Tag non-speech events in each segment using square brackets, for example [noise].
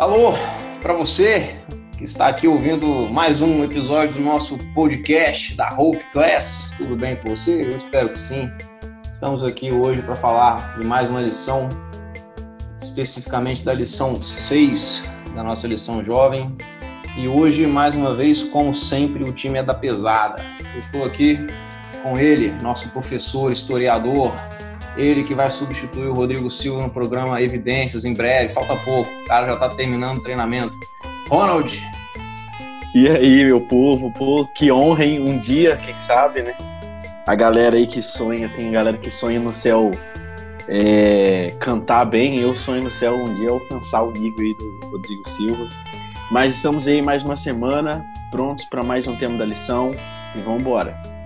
Alô, para você que está aqui ouvindo mais um episódio do nosso podcast da Hope Class, tudo bem com você? Eu espero que sim. Estamos aqui hoje para falar de mais uma lição, especificamente da lição 6 da nossa lição jovem. E hoje, mais uma vez, como sempre, o time é da pesada. Eu estou aqui com ele, nosso professor, historiador, ele que vai substituir o Rodrigo Silva no programa Evidências em breve, falta pouco, o cara já está terminando o treinamento. Ronald! E aí, meu povo, pô, que honra, hein? Um dia, quem sabe, né? A galera aí que sonha, tem galera que sonha no céu é, cantar bem, eu sonho no céu um dia alcançar o nível aí do Rodrigo Silva. Mas estamos aí mais uma semana, prontos para mais um tema da lição e vamos embora.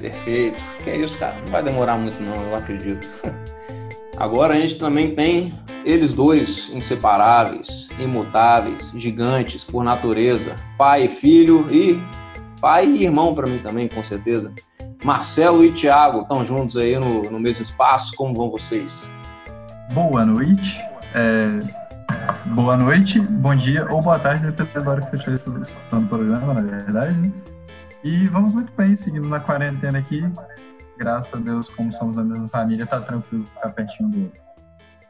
Perfeito. Que é isso, cara. Não vai demorar muito, não, eu acredito. [laughs] Agora a gente também tem eles dois, inseparáveis, imutáveis, gigantes por natureza, pai e filho e pai e irmão para mim também, com certeza. Marcelo e Thiago estão juntos aí no, no mesmo espaço. Como vão vocês? Boa noite. É... Boa noite, bom dia ou boa tarde, dependendo da hora que você estiver escutando o programa, na verdade. E vamos muito bem, seguindo na quarentena aqui. Graças a Deus, como somos da mesma família, tá tranquilo ficar pertinho do outro.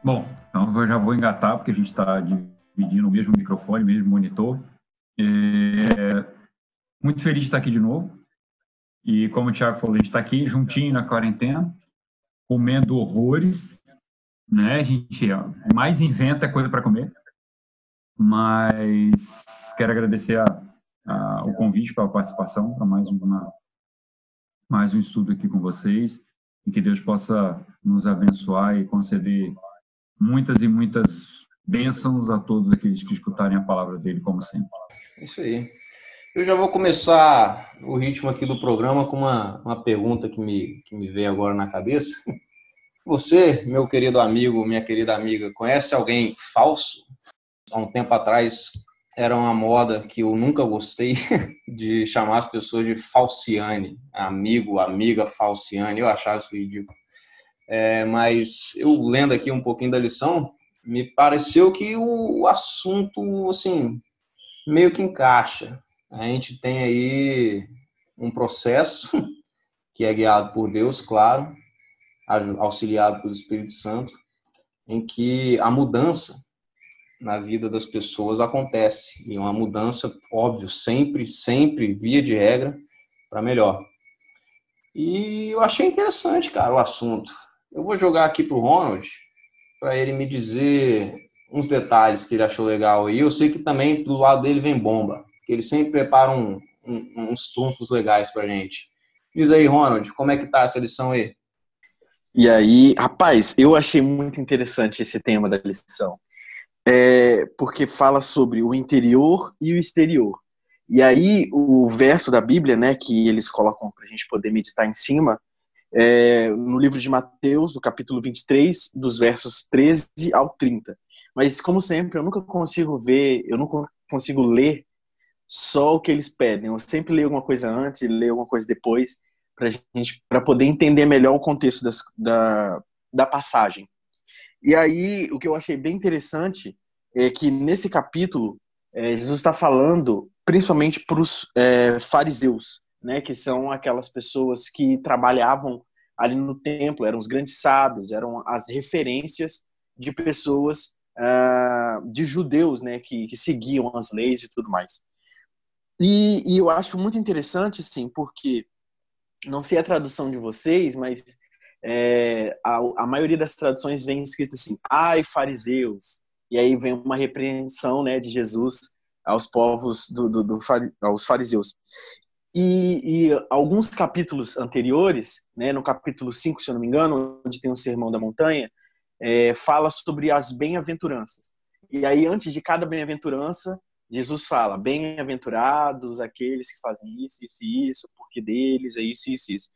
Bom, então eu já vou engatar, porque a gente está dividindo o mesmo microfone, o mesmo monitor. É... Muito feliz de estar aqui de novo. E como o Thiago falou, a gente está aqui juntinho na quarentena, comendo horrores, né? A gente mais inventa coisa para comer. Mas quero agradecer a, a, o convite para a participação, para mais, uma, mais um estudo aqui com vocês, e que Deus possa nos abençoar e conceder muitas e muitas bênçãos a todos aqueles que escutarem a palavra dele, como sempre. Isso aí. Eu já vou começar o ritmo aqui do programa com uma, uma pergunta que me, que me veio agora na cabeça. Você, meu querido amigo, minha querida amiga, conhece alguém falso? Há um tempo atrás era uma moda que eu nunca gostei [laughs] de chamar as pessoas de falciane, amigo, amiga falciane, eu achava isso ridículo. É, mas eu lendo aqui um pouquinho da lição, me pareceu que o assunto, assim, meio que encaixa. A gente tem aí um processo [laughs] que é guiado por Deus, claro, auxiliado pelo Espírito Santo, em que a mudança na vida das pessoas acontece. E uma mudança, óbvio, sempre, sempre, via de regra, para melhor. E eu achei interessante, cara, o assunto. Eu vou jogar aqui pro Ronald, para ele me dizer uns detalhes que ele achou legal aí. Eu sei que também do lado dele vem bomba, que ele sempre prepara um, um, uns trunfos legais pra gente. Diz aí, Ronald, como é que tá essa lição aí? E aí, rapaz, eu achei muito interessante esse tema da lição é, porque fala sobre o interior e o exterior. E aí o verso da Bíblia, né, que eles colocam para a gente poder meditar em cima, é, no livro de Mateus, no capítulo 23, dos versos 13 ao 30. Mas, como sempre, eu nunca consigo ver, eu nunca consigo ler só o que eles pedem. Eu sempre leio alguma coisa antes leio alguma coisa depois, para gente, para poder entender melhor o contexto das, da, da passagem. E aí, o que eu achei bem interessante é que nesse capítulo, é, Jesus está falando principalmente para os é, fariseus, né, que são aquelas pessoas que trabalhavam ali no templo, eram os grandes sábios, eram as referências de pessoas, uh, de judeus, né, que, que, seguiam as leis e tudo mais. E, e eu acho muito interessante, assim, porque não sei a tradução de vocês, mas é, a, a, maioria das traduções vem escrita assim, ai fariseus, e aí vem uma repreensão né, de Jesus aos povos, do, do, do aos fariseus. E, e, alguns capítulos anteriores, né, no capítulo 5, se eu não me engano, onde tem o Sermão da Montanha, é, fala sobre as bem-aventuranças. E aí, antes de cada bem-aventurança, Jesus fala: bem-aventurados aqueles que fazem isso, isso e isso, porque deles é isso, isso, isso.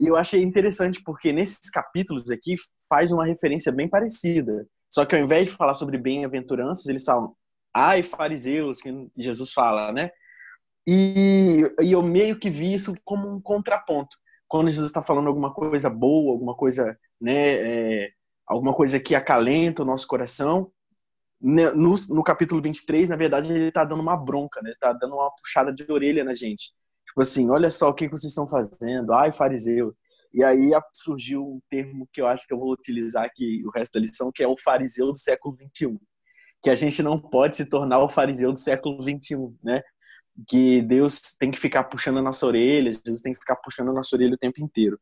E eu achei interessante porque nesses capítulos aqui faz uma referência bem parecida. Só que ao invés de falar sobre bem-aventuranças, eles falam, ai, fariseus, que Jesus fala, né? E, e eu meio que vi isso como um contraponto. Quando Jesus está falando alguma coisa boa, alguma coisa, né, é, alguma coisa que acalenta o nosso coração, no, no capítulo 23, na verdade, ele está dando uma bronca, né? Tá dando uma puxada de orelha na gente. Tipo assim, olha só o que vocês estão fazendo. Ai, fariseus. E aí surgiu um termo que eu acho que eu vou utilizar aqui o resto da lição, que é o fariseu do século 21. Que a gente não pode se tornar o fariseu do século 21, né? Que Deus tem que ficar puxando a nossa orelha, Jesus tem que ficar puxando a nossa orelha o tempo inteiro.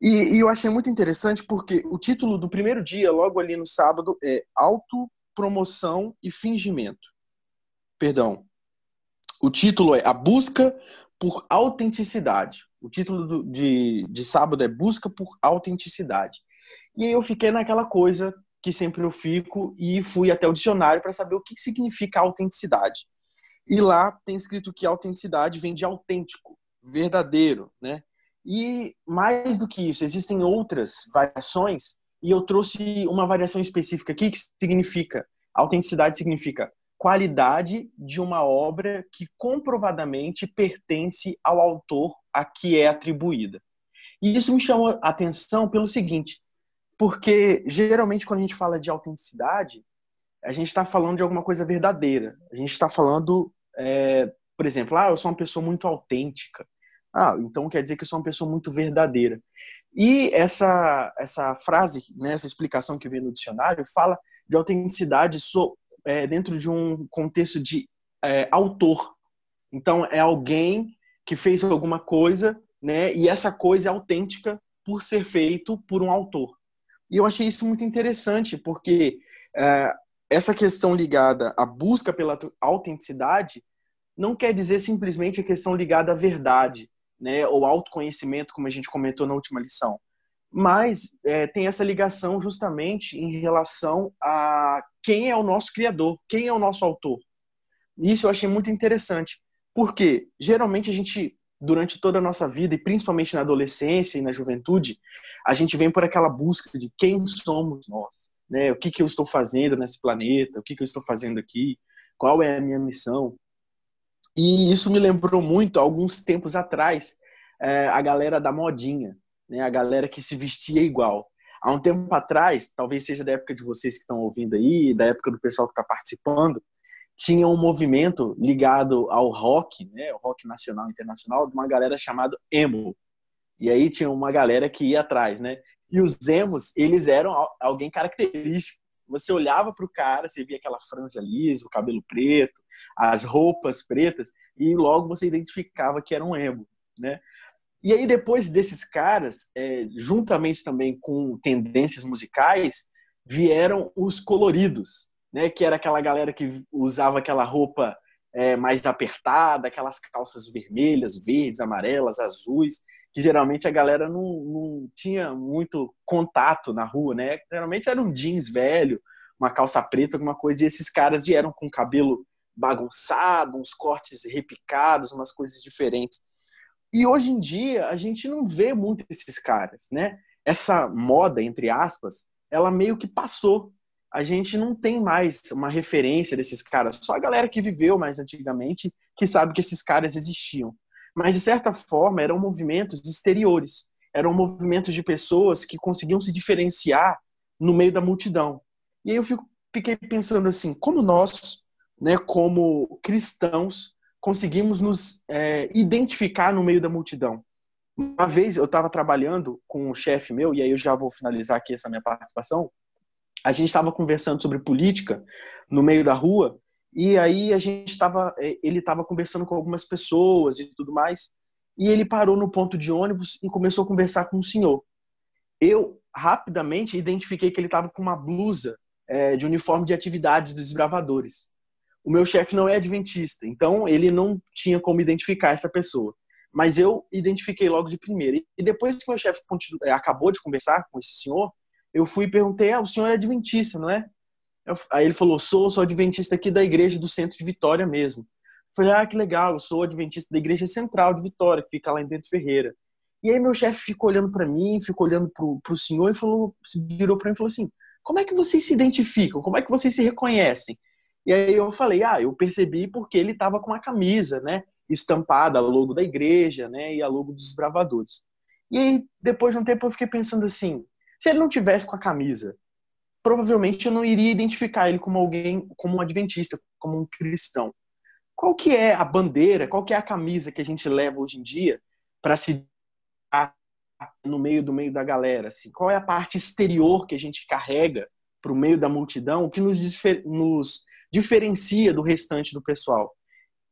E, e eu achei muito interessante porque o título do primeiro dia, logo ali no sábado, é Auto promoção e fingimento. Perdão. O título é A Busca por Autenticidade. O título do, de, de sábado é Busca por Autenticidade. E aí eu fiquei naquela coisa que sempre eu fico e fui até o dicionário para saber o que significa autenticidade. E lá tem escrito que autenticidade vem de autêntico, verdadeiro, né? E mais do que isso, existem outras variações e eu trouxe uma variação específica aqui que significa autenticidade significa qualidade de uma obra que comprovadamente pertence ao autor a que é atribuída. E isso me chamou a atenção pelo seguinte, porque geralmente quando a gente fala de autenticidade, a gente está falando de alguma coisa verdadeira. A gente está falando, é, por exemplo, ah, eu sou uma pessoa muito autêntica. Ah, então quer dizer que eu sou uma pessoa muito verdadeira. E essa, essa frase, né, essa explicação que vem no dicionário, fala de autenticidade so, é, dentro de um contexto de é, autor. Então, é alguém que fez alguma coisa, né, e essa coisa é autêntica por ser feito por um autor. E eu achei isso muito interessante, porque é, essa questão ligada à busca pela autenticidade não quer dizer simplesmente a questão ligada à verdade, né, ou autoconhecimento, como a gente comentou na última lição. Mas é, tem essa ligação justamente em relação a quem é o nosso criador, quem é o nosso autor. Isso eu achei muito interessante, porque geralmente a gente, durante toda a nossa vida, e principalmente na adolescência e na juventude, a gente vem por aquela busca de quem somos nós, né? O que, que eu estou fazendo nesse planeta, o que, que eu estou fazendo aqui, qual é a minha missão. E isso me lembrou muito, alguns tempos atrás, é, a galera da modinha, né? a galera que se vestia igual. Há um tempo atrás, talvez seja da época de vocês que estão ouvindo aí, da época do pessoal que está participando, tinha um movimento ligado ao rock, né, o rock nacional e internacional, de uma galera chamada emo. E aí tinha uma galera que ia atrás, né? E os emos, eles eram alguém característico você olhava para o cara, você via aquela franja lisa, o cabelo preto, as roupas pretas, e logo você identificava que era um emo, né? E aí depois desses caras, é, juntamente também com tendências musicais, vieram os coloridos, né? Que era aquela galera que usava aquela roupa é, mais apertada, aquelas calças vermelhas, verdes, amarelas, azuis, que geralmente a galera não, não tinha muito contato na rua, né? Geralmente era um jeans velho, uma calça preta, alguma coisa, e esses caras vieram com cabelo bagunçado, uns cortes repicados, umas coisas diferentes. E hoje em dia a gente não vê muito esses caras, né? Essa moda, entre aspas, ela meio que passou. A gente não tem mais uma referência desses caras. Só a galera que viveu mais antigamente que sabe que esses caras existiam mas de certa forma eram movimentos exteriores, eram movimentos de pessoas que conseguiam se diferenciar no meio da multidão. E aí eu fico, fiquei pensando assim, como nós, né, como cristãos, conseguimos nos é, identificar no meio da multidão. Uma vez eu estava trabalhando com um chefe meu, e aí eu já vou finalizar aqui essa minha participação. A gente estava conversando sobre política no meio da rua, e aí a gente estava, é, ele estava conversando com algumas pessoas e tudo mais. E ele parou no ponto de ônibus e começou a conversar com o senhor. Eu rapidamente identifiquei que ele estava com uma blusa é, de uniforme de atividades dos desbravadores. O meu chefe não é adventista, então ele não tinha como identificar essa pessoa. Mas eu identifiquei logo de primeira. E depois que meu chefe é, acabou de conversar com esse senhor, eu fui e perguntei: ah, o senhor é adventista, não é? Eu, aí ele falou: sou, sou adventista aqui da igreja do centro de Vitória mesmo. Eu falei: ah, que legal, eu sou adventista da igreja central de Vitória, que fica lá em Dentro Ferreira. E aí meu chefe ficou olhando para mim, ficou olhando pro, pro senhor e falou, virou para mim e falou assim: como é que vocês se identificam? Como é que vocês se reconhecem? E aí eu falei: ah, eu percebi porque ele estava com a camisa, né? Estampada, a logo da igreja, né? E a logo dos bravadores. E aí, depois de um tempo, eu fiquei pensando assim: se ele não tivesse com a camisa, provavelmente eu não iria identificar ele como alguém, como um adventista, como um cristão. Qual que é a bandeira, qual que é a camisa que a gente leva hoje em dia para se no meio do meio da galera? Assim? Qual é a parte exterior que a gente carrega para o meio da multidão que nos, nos diferencia do restante do pessoal?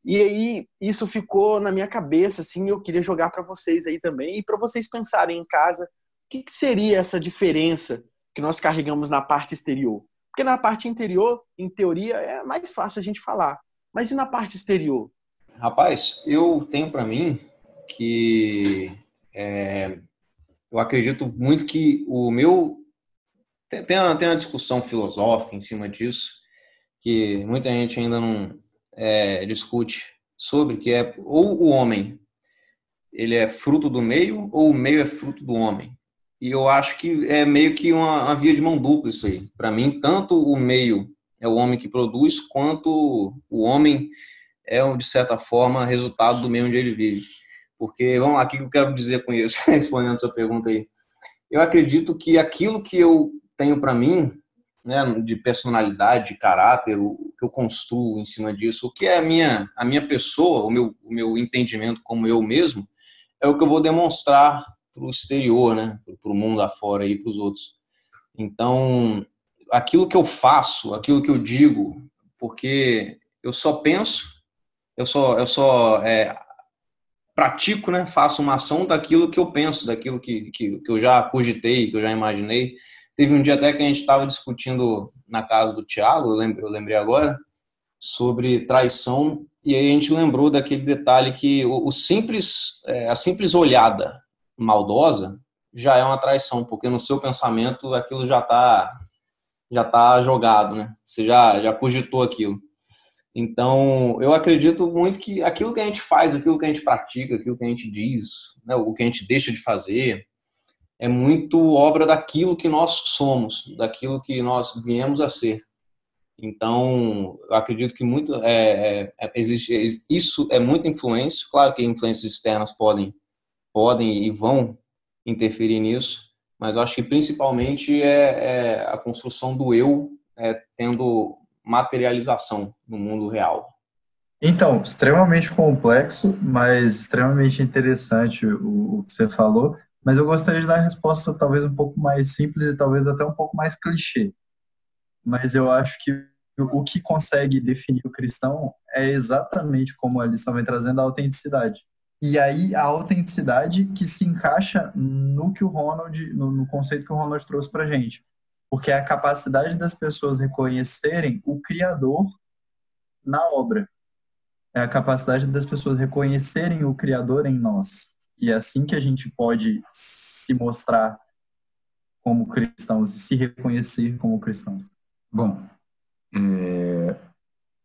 E aí isso ficou na minha cabeça, assim, eu queria jogar para vocês aí também e para vocês pensarem em casa, que, que seria essa diferença que nós carregamos na parte exterior? Porque na parte interior, em teoria, é mais fácil a gente falar. Mas e na parte exterior? Rapaz, eu tenho para mim que é, eu acredito muito que o meu tem, tem, uma, tem uma discussão filosófica em cima disso que muita gente ainda não é, discute sobre que é ou o homem ele é fruto do meio ou o meio é fruto do homem e eu acho que é meio que uma, uma via de mão dupla isso aí para mim tanto o meio é o homem que produz quanto o homem é de certa forma resultado do meio onde ele vive porque, vamos lá, o que eu quero dizer com isso, [laughs] respondendo a sua pergunta aí? Eu acredito que aquilo que eu tenho para mim, né, de personalidade, de caráter, o que eu construo em cima disso, o que é a minha, a minha pessoa, o meu, o meu entendimento como eu mesmo, é o que eu vou demonstrar para o exterior, né, para o mundo afora e para os outros. Então, aquilo que eu faço, aquilo que eu digo, porque eu só penso, eu só, eu só é, pratico, né, faço uma ação daquilo que eu penso, daquilo que, que, que eu já cogitei, que eu já imaginei. Teve um dia até que a gente estava discutindo na casa do Tiago, eu, lembrei, eu lembrei agora, sobre traição, e aí a gente lembrou daquele detalhe que o, o simples, é, a simples olhada maldosa já é uma traição, porque no seu pensamento aquilo já está já tá jogado, né? Você já, já cogitou aquilo. Então, eu acredito muito que aquilo que a gente faz, aquilo que a gente pratica, aquilo que a gente diz, né, o que a gente deixa de fazer, é muito obra daquilo que nós somos, daquilo que nós viemos a ser. Então, eu acredito que muito é, é, é existe isso é muita influência. Claro que influências externas podem podem e vão interferir nisso, mas eu acho que principalmente é, é a construção do eu é, tendo materialização no mundo real? Então, extremamente complexo, mas extremamente interessante o, o que você falou. Mas eu gostaria de dar a resposta talvez um pouco mais simples e talvez até um pouco mais clichê. Mas eu acho que o que consegue definir o cristão é exatamente como a lição vem trazendo a autenticidade. E aí a autenticidade que se encaixa no que o Ronald, no, no conceito que o Ronald trouxe para gente porque é a capacidade das pessoas reconhecerem o Criador na obra. É a capacidade das pessoas reconhecerem o Criador em nós. E é assim que a gente pode se mostrar como cristãos e se reconhecer como cristãos. Bom, é,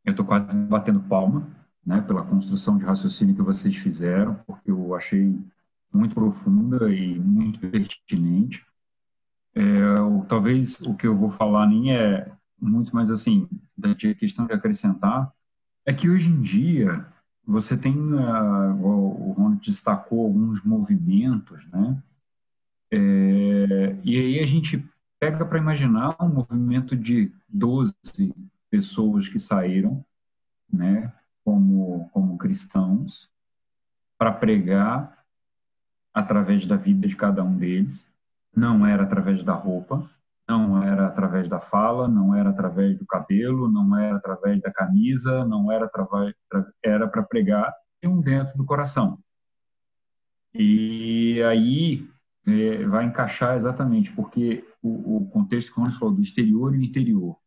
eu estou quase batendo palma né, pela construção de raciocínio que vocês fizeram, porque eu achei muito profunda e muito pertinente. É, talvez o que eu vou falar nem é muito mais assim, da questão de acrescentar, é que hoje em dia você tem, uh, o Ronald destacou alguns movimentos, né? É, e aí a gente pega para imaginar um movimento de 12 pessoas que saíram, né, como, como cristãos, para pregar através da vida de cada um deles, não era através da roupa, não era através da fala, não era através do cabelo, não era através da camisa, não era através era para pregar um dentro do coração. E aí é, vai encaixar exatamente porque o, o contexto que gente falou do exterior e o interior.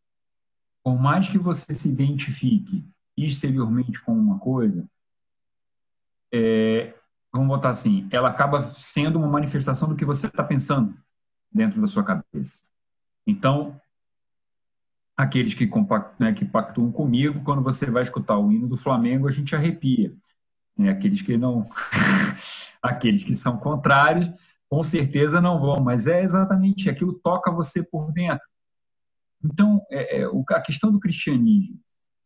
Por mais que você se identifique exteriormente com uma coisa, é, vamos botar assim, ela acaba sendo uma manifestação do que você está pensando dentro da sua cabeça. Então, aqueles que, compact, né, que pactuam comigo, quando você vai escutar o hino do Flamengo, a gente arrepia. Né? Aqueles que não, [laughs] aqueles que são contrários, com certeza não vão, mas é exatamente aquilo toca você por dentro. Então, é, é, a questão do cristianismo,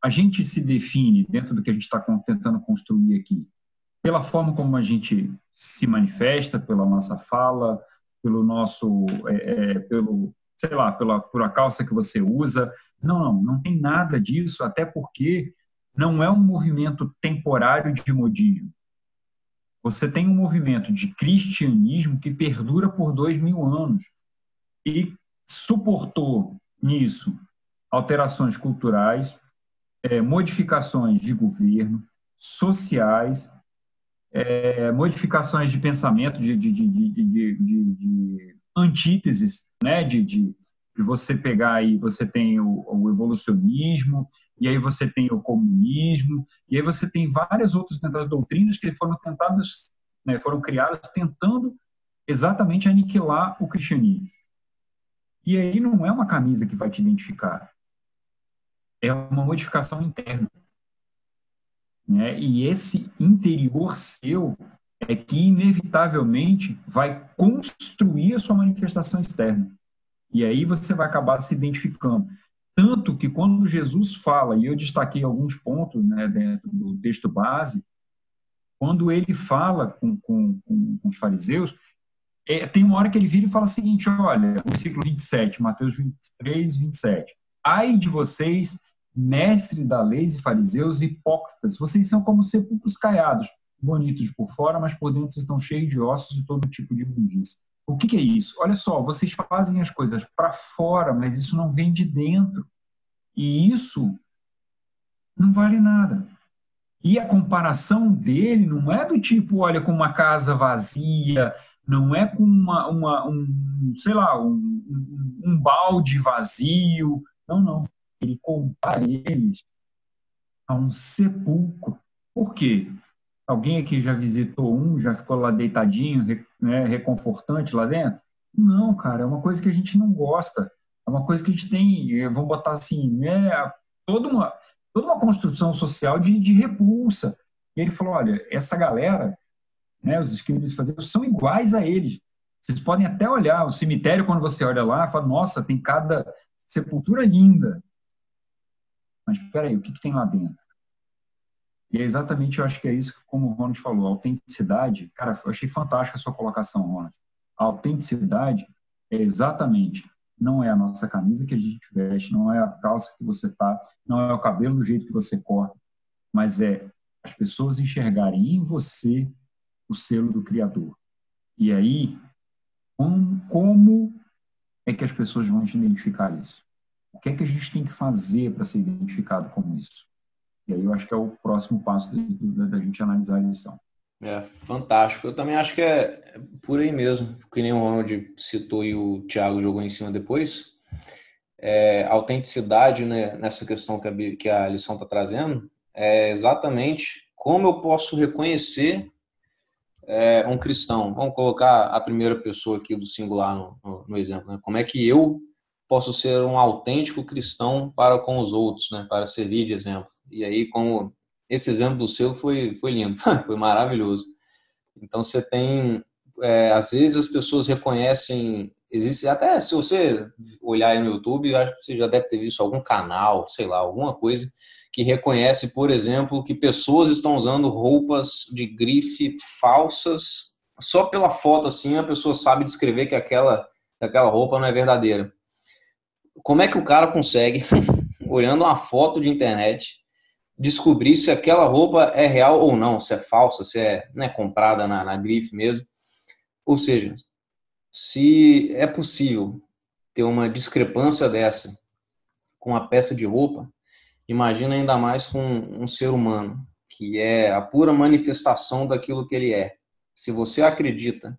a gente se define dentro do que a gente está tentando construir aqui pela forma como a gente se manifesta, pela nossa fala, pelo nosso, é, é, pelo sei lá, pela, por a calça que você usa. Não, não, não tem nada disso, até porque não é um movimento temporário de modismo. Você tem um movimento de cristianismo que perdura por dois mil anos e suportou nisso alterações culturais, é, modificações de governo, sociais, é, modificações de pensamento, de, de, de, de antíteses, né? de, você pegar aí, você tem o, o, evolucionismo, e aí você tem o comunismo, e aí você tem várias outras doutrinas que foram tentadas, né, foram criadas tentando exatamente aniquilar o cristianismo. E aí não é uma camisa que vai te identificar, é uma modificação interna. Né? E esse interior seu é que, inevitavelmente, vai construir a sua manifestação externa. E aí você vai acabar se identificando. Tanto que quando Jesus fala, e eu destaquei alguns pontos né, dentro do texto base, quando ele fala com, com, com os fariseus, é, tem uma hora que ele vira e fala o seguinte: olha, versículo 27, Mateus 23, 27. Ai de vocês, mestre da lei e fariseus hipócritas, vocês são como sepulcros caiados, bonitos por fora, mas por dentro estão cheios de ossos e todo tipo de imundícia. O que, que, é isso? Olha só, vocês fazem as coisas para fora, mas isso não vem de dentro. E isso não vale nada. E a comparação dele não é do tipo, olha, com uma casa vazia, não é com uma, uma um, sei lá, um, um, um balde vazio. Não, não ele compara eles a um sepulcro. Por quê? Alguém aqui já visitou um, já ficou lá deitadinho, né, reconfortante lá dentro? Não, cara, é uma coisa que a gente não gosta. É uma coisa que a gente tem, eh, vamos botar assim, né, toda uma, toda uma construção social de, de repulsa. E ele falou: olha, essa galera, né, os escribas faziam, são iguais a eles. Vocês podem até olhar o cemitério, quando você olha lá, fala: nossa, tem cada sepultura linda. Mas espera aí, o que, que tem lá dentro? E é exatamente, eu acho que é isso como o Ronald falou, autenticidade, cara, eu achei fantástica a sua colocação, Ronald. A autenticidade é exatamente, não é a nossa camisa que a gente veste, não é a calça que você tá, não é o cabelo do jeito que você corta, mas é as pessoas enxergarem em você o selo do Criador. E aí, como, como é que as pessoas vão te identificar isso? O que é que a gente tem que fazer para ser identificado como isso? E aí eu acho que é o próximo passo da gente analisar a lição. É, fantástico. Eu também acho que é por aí mesmo, que nem o Ronald citou e o Thiago jogou em cima depois. É, a autenticidade né, nessa questão que a, que a lição está trazendo é exatamente como eu posso reconhecer é, um cristão. Vamos colocar a primeira pessoa aqui do singular no, no, no exemplo. Né? Como é que eu posso ser um autêntico cristão para com os outros, né? Para servir de exemplo. E aí, como esse exemplo do seu foi, foi lindo, [laughs] foi maravilhoso. Então, você tem, é, às vezes as pessoas reconhecem, existe até se você olhar aí no YouTube, acho que você já deve ter visto algum canal, sei lá, alguma coisa que reconhece, por exemplo, que pessoas estão usando roupas de grife falsas, só pela foto assim a pessoa sabe descrever que aquela, aquela roupa não é verdadeira como é que o cara consegue, [laughs] olhando uma foto de internet, descobrir se aquela roupa é real ou não, se é falsa, se é né, comprada na, na grife mesmo. Ou seja, se é possível ter uma discrepância dessa com a peça de roupa, imagina ainda mais com um ser humano, que é a pura manifestação daquilo que ele é. Se você acredita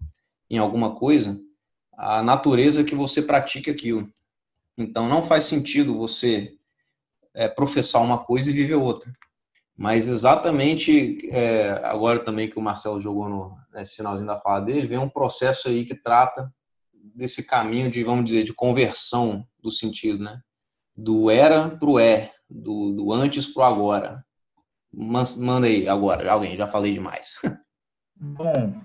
em alguma coisa, a natureza que você pratique aquilo. Então não faz sentido você é, professar uma coisa e viver outra. Mas exatamente é, agora também que o Marcelo jogou no, nesse finalzinho da fala dele, vem um processo aí que trata desse caminho de, vamos dizer, de conversão do sentido, né? Do era para o é, do, do antes para o agora. Manda aí agora, alguém, já falei demais. [laughs] Bom,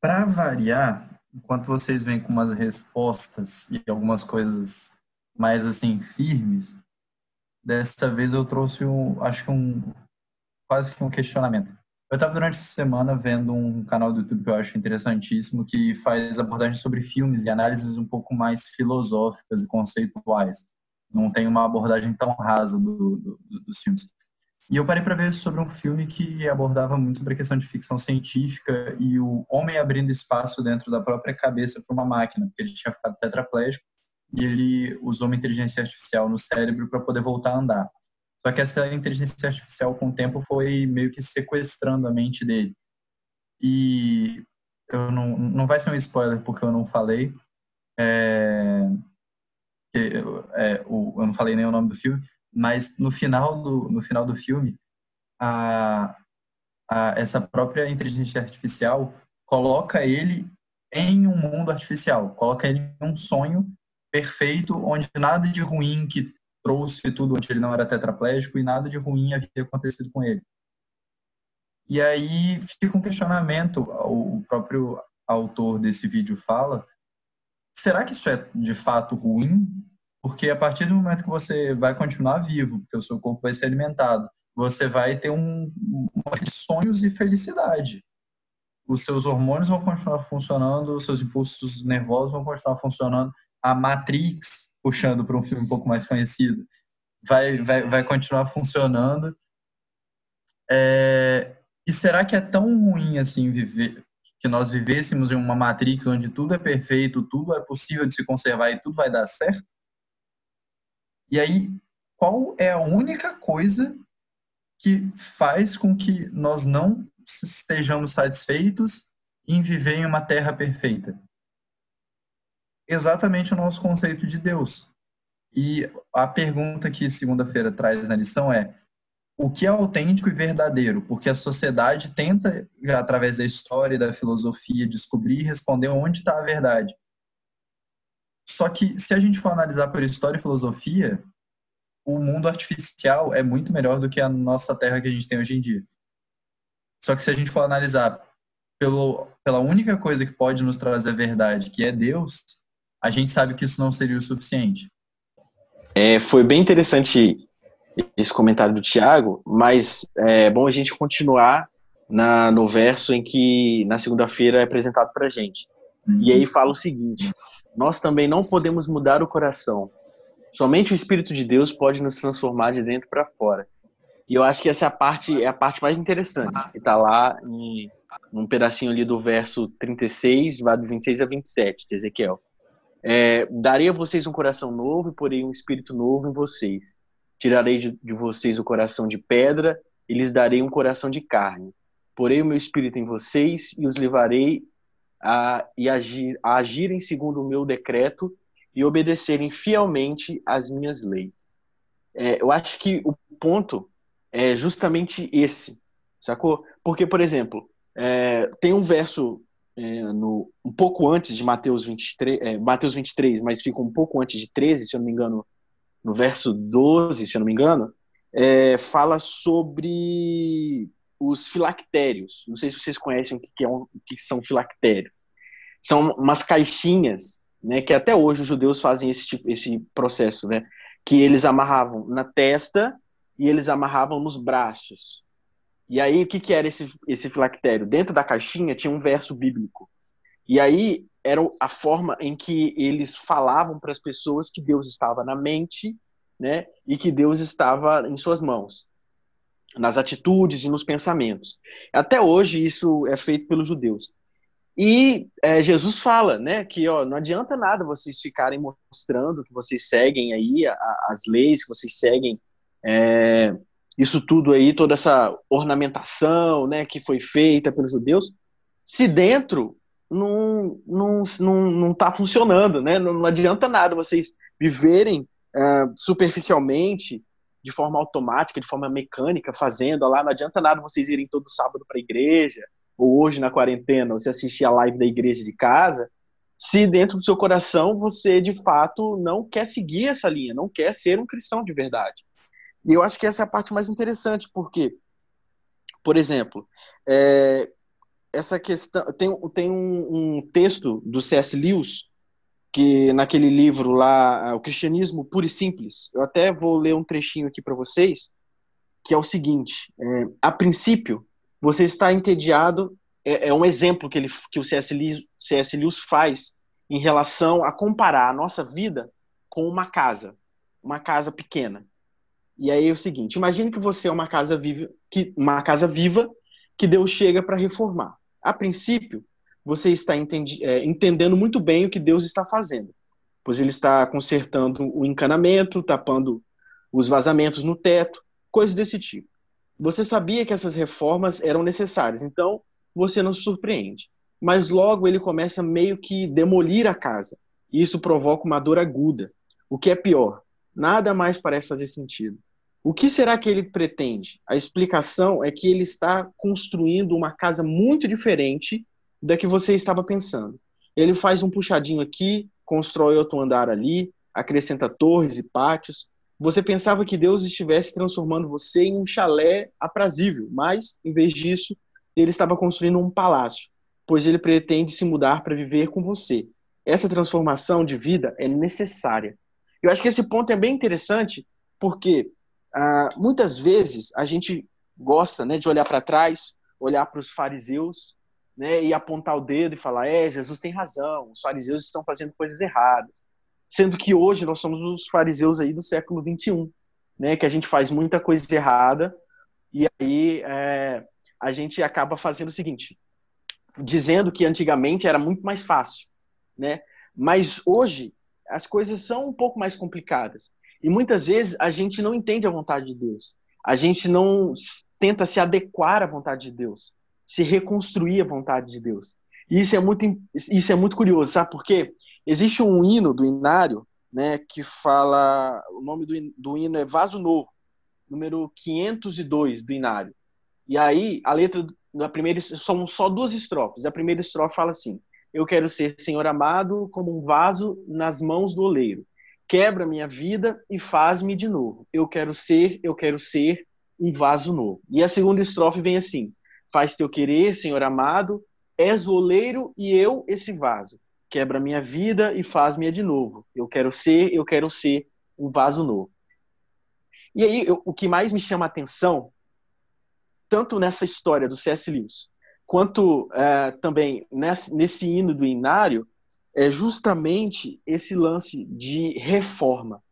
para variar, enquanto vocês vêm com umas respostas e algumas coisas mais assim firmes, dessa vez eu trouxe um, acho que um quase que um questionamento. Eu estava durante essa semana vendo um canal do YouTube que eu acho interessantíssimo, que faz abordagens sobre filmes e análises um pouco mais filosóficas e conceituais. Não tem uma abordagem tão rasa do, do, dos filmes. E eu parei para ver sobre um filme que abordava muito sobre a questão de ficção científica e o homem abrindo espaço dentro da própria cabeça para uma máquina, porque ele tinha ficado tetraplégico e ele usou uma inteligência artificial no cérebro para poder voltar a andar. Só que essa inteligência artificial, com o tempo, foi meio que sequestrando a mente dele. E eu não, não vai ser um spoiler porque eu não falei. É, é, eu não falei nem o nome do filme, mas no final do, no final do filme, a, a, essa própria inteligência artificial coloca ele em um mundo artificial, coloca ele em um sonho perfeito, onde nada de ruim que trouxe tudo onde ele não era tetraplégico e nada de ruim havia acontecido com ele. E aí fica um questionamento, o próprio autor desse vídeo fala, será que isso é de fato ruim? Porque a partir do momento que você vai continuar vivo, porque o seu corpo vai ser alimentado, você vai ter um, um sonhos e felicidade. Os seus hormônios vão continuar funcionando, os seus impulsos nervosos vão continuar funcionando. A Matrix, puxando para um filme um pouco mais conhecido, vai, vai, vai continuar funcionando. É, e será que é tão ruim assim viver que nós vivêssemos em uma Matrix onde tudo é perfeito, tudo é possível de se conservar e tudo vai dar certo? E aí, qual é a única coisa que faz com que nós não estejamos satisfeitos em viver em uma terra perfeita? Exatamente o nosso conceito de Deus. E a pergunta que segunda-feira traz na lição é: o que é autêntico e verdadeiro? Porque a sociedade tenta, através da história e da filosofia, descobrir e responder onde está a verdade. Só que, se a gente for analisar por história e filosofia, o mundo artificial é muito melhor do que a nossa Terra que a gente tem hoje em dia. Só que se a gente for analisar pelo, pela única coisa que pode nos trazer a verdade, que é Deus, a gente sabe que isso não seria o suficiente. É, foi bem interessante esse comentário do Tiago, mas é bom a gente continuar na, no verso em que na segunda-feira é apresentado para a gente. E aí fala o seguinte: Nós também não podemos mudar o coração. Somente o Espírito de Deus pode nos transformar de dentro para fora. E eu acho que essa é a parte é a parte mais interessante, que está lá em um pedacinho ali do verso 36, vai do 26 a 27 de Ezequiel. É, darei a vocês um coração novo e porei um espírito novo em vocês. Tirarei de, de vocês o coração de pedra e lhes darei um coração de carne. Porei o meu espírito em vocês e os levarei a, e agir, a agirem segundo o meu decreto e obedecerem fielmente às minhas leis. É, eu acho que o ponto é justamente esse, sacou? Porque, por exemplo, é, tem um verso é, no, um pouco antes de Mateus 23, é, Mateus 23, mas fica um pouco antes de 13, se eu não me engano, no verso 12, se eu não me engano, é, fala sobre os filactérios. Não sei se vocês conhecem o que, é um, o que são filactérios. São umas caixinhas, né, que até hoje os judeus fazem esse, tipo, esse processo, né, que eles amarravam na testa e eles amarravam nos braços. E aí, o que, que era esse, esse filactério? Dentro da caixinha tinha um verso bíblico. E aí, era a forma em que eles falavam para as pessoas que Deus estava na mente, né? E que Deus estava em suas mãos, nas atitudes e nos pensamentos. Até hoje, isso é feito pelos judeus. E é, Jesus fala, né, que ó, não adianta nada vocês ficarem mostrando que vocês seguem aí a, as leis, que vocês seguem é, isso tudo aí, toda essa ornamentação, né, que foi feita pelos judeus, se dentro não não não, não está funcionando, né? Não, não, adianta nada vocês viverem uh, superficialmente, de forma automática, de forma mecânica, fazendo lá. Não adianta nada vocês irem todo sábado para a igreja ou hoje na quarentena você assistir a live da igreja de casa, se dentro do seu coração você de fato não quer seguir essa linha, não quer ser um cristão de verdade. E eu acho que essa é a parte mais interessante, porque, por exemplo, é, essa questão. Tem, tem um, um, texto do C.S. Lewis, que naquele livro lá, O Cristianismo Puro e Simples, eu até vou ler um trechinho aqui para vocês, que é o seguinte: é, a princípio, você está entediado. É, é um exemplo que, ele, que o C.S. Lewis, C.S. Lewis faz em relação a comparar a nossa vida com uma casa, uma casa pequena. E aí é o seguinte: imagine que você é uma casa viva, que, uma casa viva que Deus chega para reformar. A princípio, você está entendi, é, entendendo muito bem o que Deus está fazendo, pois Ele está consertando o encanamento, tapando os vazamentos no teto, coisas desse tipo. Você sabia que essas reformas eram necessárias, então você não se surpreende. Mas logo ele começa meio que demolir a casa. E isso provoca uma dor aguda. O que é pior, nada mais parece fazer sentido. O que será que ele pretende? A explicação é que ele está construindo uma casa muito diferente da que você estava pensando. Ele faz um puxadinho aqui, constrói outro andar ali, acrescenta torres e pátios, você pensava que Deus estivesse transformando você em um chalé aprazível, mas, em vez disso, ele estava construindo um palácio, pois ele pretende se mudar para viver com você. Essa transformação de vida é necessária. Eu acho que esse ponto é bem interessante, porque ah, muitas vezes a gente gosta né, de olhar para trás, olhar para os fariseus né, e apontar o dedo e falar: é, Jesus tem razão, os fariseus estão fazendo coisas erradas sendo que hoje nós somos os fariseus aí do século 21, né, que a gente faz muita coisa errada e aí é, a gente acaba fazendo o seguinte, dizendo que antigamente era muito mais fácil, né? Mas hoje as coisas são um pouco mais complicadas e muitas vezes a gente não entende a vontade de Deus, a gente não tenta se adequar à vontade de Deus, se reconstruir a vontade de Deus. E isso é muito, isso é muito curioso, sabe por quê? Existe um hino do Inário, né, que fala, o nome do, do hino é Vaso Novo, número 502 do Inário. E aí, a letra da primeira, são só duas estrofes. A primeira estrofe fala assim: Eu quero ser, Senhor amado, como um vaso nas mãos do oleiro. Quebra minha vida e faz-me de novo. Eu quero ser, eu quero ser um vaso novo. E a segunda estrofe vem assim: Faz teu querer, Senhor amado, és o oleiro e eu esse vaso quebra minha vida e faz-me de novo. Eu quero ser, eu quero ser um vaso novo. E aí, eu, o que mais me chama a atenção, tanto nessa história do C.S. Lewis, quanto é, também nesse, nesse hino do Inário, é justamente esse lance de reforma.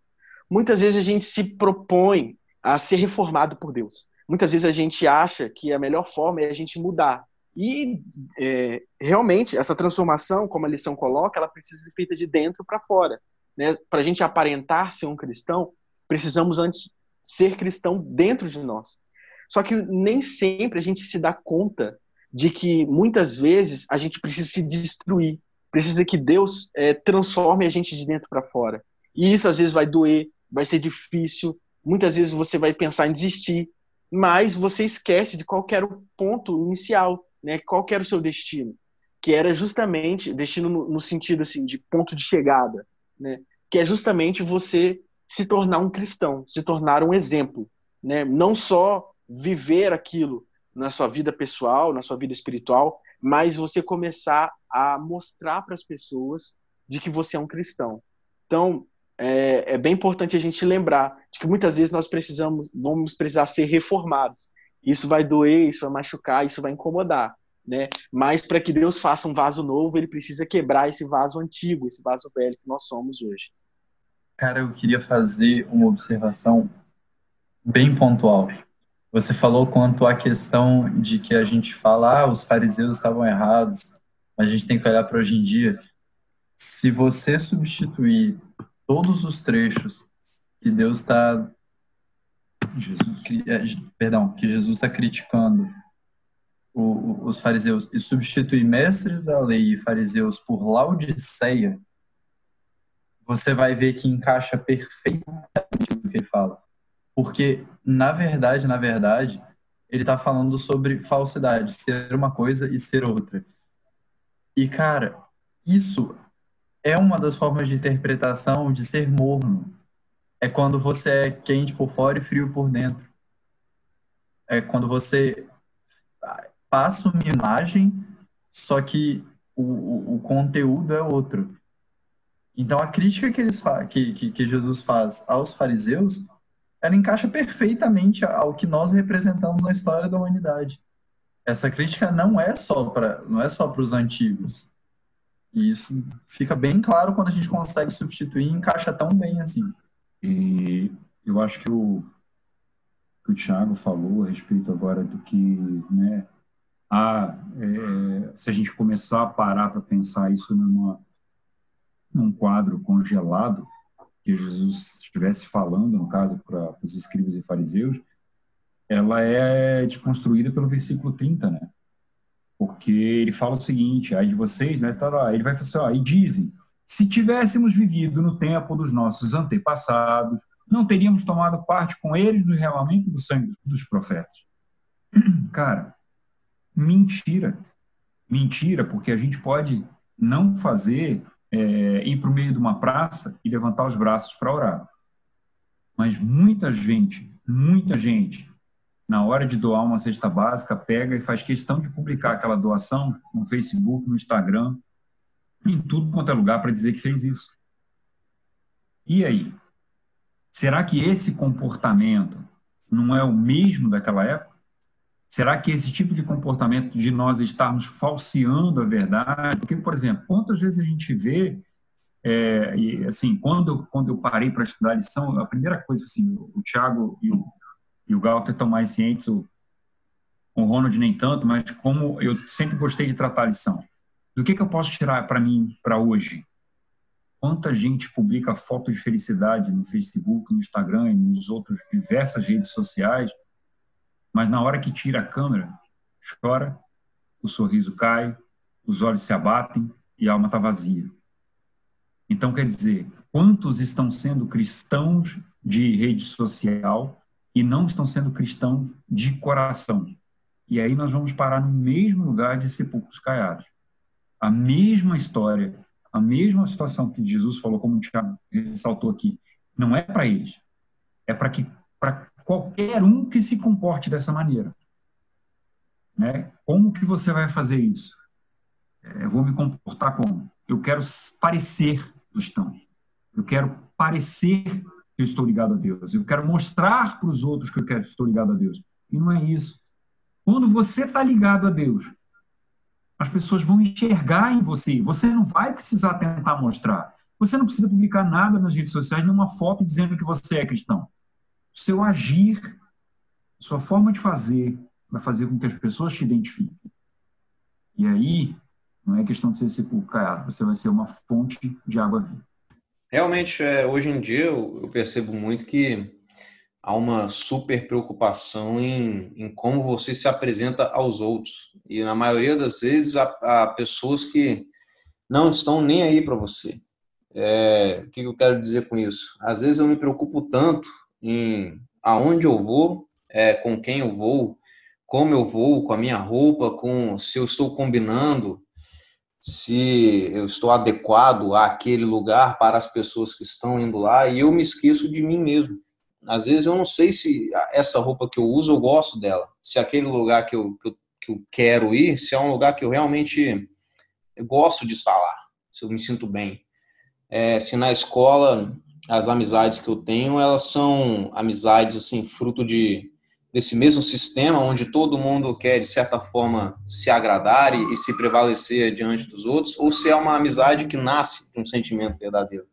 Muitas vezes a gente se propõe a ser reformado por Deus. Muitas vezes a gente acha que a melhor forma é a gente mudar. E é, realmente essa transformação, como a lição coloca, ela precisa ser feita de dentro para fora. Né? Para a gente aparentar ser um cristão, precisamos antes ser cristão dentro de nós. Só que nem sempre a gente se dá conta de que muitas vezes a gente precisa se destruir, precisa que Deus é, transforme a gente de dentro para fora. E isso às vezes vai doer, vai ser difícil, muitas vezes você vai pensar em desistir, mas você esquece de qual era o ponto inicial, né, qual era o seu destino? Que era justamente, destino no, no sentido assim, de ponto de chegada, né, que é justamente você se tornar um cristão, se tornar um exemplo, né, não só viver aquilo na sua vida pessoal, na sua vida espiritual, mas você começar a mostrar para as pessoas de que você é um cristão. Então, é, é, bem importante a gente lembrar de que muitas vezes nós precisamos, vamos precisar ser reformados. Isso vai doer, isso vai machucar, isso vai incomodar, né? Mas para que Deus faça um vaso novo, ele precisa quebrar esse vaso antigo, esse vaso velho que nós somos hoje. Cara, eu queria fazer uma observação bem pontual. Você falou quanto à questão de que a gente fala, ah, os fariseus estavam errados, mas a gente tem que olhar para hoje em dia. Se você substituir todos os trechos que Deus está é, perdão, que Jesus está criticando o, os fariseus e substitui mestres da lei e fariseus por Laodiceia, você vai ver que encaixa perfeitamente o que ele fala. Porque, na verdade, na verdade, ele está falando sobre falsidade, ser uma coisa e ser outra. E, cara, isso é uma das formas de interpretação de ser morno é quando você é quente por fora e frio por dentro. É quando você passa uma imagem, só que o, o, o conteúdo é outro. Então, a crítica que, eles que, que, que Jesus faz aos fariseus, ela encaixa perfeitamente ao que nós representamos na história da humanidade. essa crítica não é só para não é só para os antigos. E isso fica bem claro quando a gente consegue substituir e encaixa tão bem assim. E eu acho que o que o Thiago falou a respeito agora do que, né, a, é, se a gente começar a parar para pensar isso numa, num quadro congelado, que Jesus estivesse falando, no caso, para os escribas e fariseus, ela é desconstruída pelo versículo 30, né? Porque ele fala o seguinte, aí de vocês, né, ele vai falar assim, ó, e dizem, se tivéssemos vivido no tempo dos nossos antepassados, não teríamos tomado parte com eles no derramamento do sangue dos profetas. [clears throat] Cara, mentira. Mentira, porque a gente pode não fazer, é, ir para o meio de uma praça e levantar os braços para orar. Mas muita gente, muita gente, na hora de doar uma cesta básica, pega e faz questão de publicar aquela doação no Facebook, no Instagram, em tudo quanto é lugar para dizer que fez isso. E aí? Será que esse comportamento não é o mesmo daquela época? Será que esse tipo de comportamento de nós estarmos falseando a verdade? Porque, por exemplo, quantas vezes a gente vê, é, e, assim, quando, quando eu parei para estudar a lição, a primeira coisa, assim, o Tiago e o, e o Galter estão mais cientes, o, o Ronald nem tanto, mas como eu sempre gostei de tratar a lição. Do que, que eu posso tirar para mim, para hoje? Quanta gente publica foto de felicidade no Facebook, no Instagram e nos outros diversas redes sociais, mas na hora que tira a câmera, chora, o sorriso cai, os olhos se abatem e a alma está vazia. Então, quer dizer, quantos estão sendo cristãos de rede social e não estão sendo cristãos de coração? E aí nós vamos parar no mesmo lugar de sepulcros caiados. A mesma história a mesma situação que Jesus falou, como o Tiago ressaltou aqui, não é para eles. É para que para qualquer um que se comporte dessa maneira. Né? Como que você vai fazer isso? É, eu vou me comportar como? Eu quero parecer cristão. Eu quero parecer que eu estou ligado a Deus. Eu quero mostrar para os outros que eu estou ligado a Deus. E não é isso. Quando você está ligado a Deus, as pessoas vão enxergar em você. Você não vai precisar tentar mostrar. Você não precisa publicar nada nas redes sociais, nenhuma foto dizendo que você é cristão. O seu agir, sua forma de fazer, vai fazer com que as pessoas te identifiquem. E aí, não é questão de ser sepulcrado, você vai ser uma fonte de água viva. Realmente, é, hoje em dia, eu percebo muito que há uma super preocupação em, em como você se apresenta aos outros. E na maioria das vezes há, há pessoas que não estão nem aí para você. É, o que eu quero dizer com isso? Às vezes eu me preocupo tanto em aonde eu vou, é, com quem eu vou, como eu vou, com a minha roupa, com se eu estou combinando, se eu estou adequado àquele lugar para as pessoas que estão indo lá, e eu me esqueço de mim mesmo. Às vezes eu não sei se essa roupa que eu uso eu gosto dela, se aquele lugar que eu, que eu, que eu quero ir, se é um lugar que eu realmente gosto de estar lá, se eu me sinto bem. É, se na escola as amizades que eu tenho elas são amizades assim fruto de desse mesmo sistema onde todo mundo quer de certa forma se agradar e, e se prevalecer diante dos outros ou se é uma amizade que nasce de um sentimento verdadeiro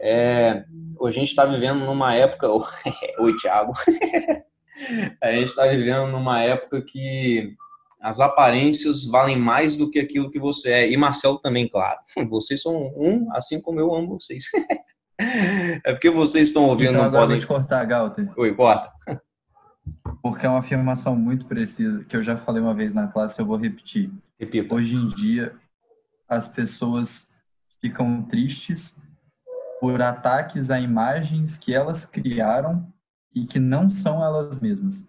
é, a gente está vivendo numa época. [laughs] Oi, Thiago. [laughs] a gente está vivendo numa época que as aparências valem mais do que aquilo que você é. E Marcelo também, claro. [laughs] Vocês são um, assim como eu amo vocês. é porque vocês estão ouvindo. Então agora podem... vou te cortar, Galter. Oi, corta. Porque é uma afirmação muito precisa, que eu já falei uma vez na classe, eu vou repetir. Repita. Hoje em dia, as pessoas ficam tristes por ataques a imagens que elas criaram e que não são elas mesmas.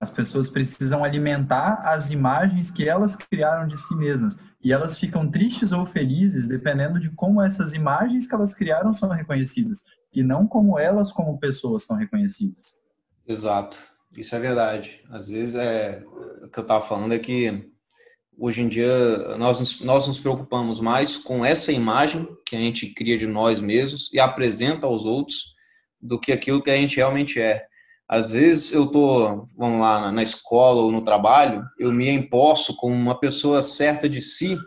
As pessoas precisam alimentar as imagens que elas criaram de si mesmas. E elas ficam tristes ou felizes dependendo de como essas imagens que elas criaram são reconhecidas. E não como elas, como pessoas, são reconhecidas. Exato. Isso é verdade. Às vezes, é, o que eu estava falando é que Hoje em dia, nós nos, nós nos preocupamos mais com essa imagem que a gente cria de nós mesmos e apresenta aos outros do que aquilo que a gente realmente é. Às vezes eu tô, vamos lá, na escola ou no trabalho, eu me imposto como uma pessoa certa de si,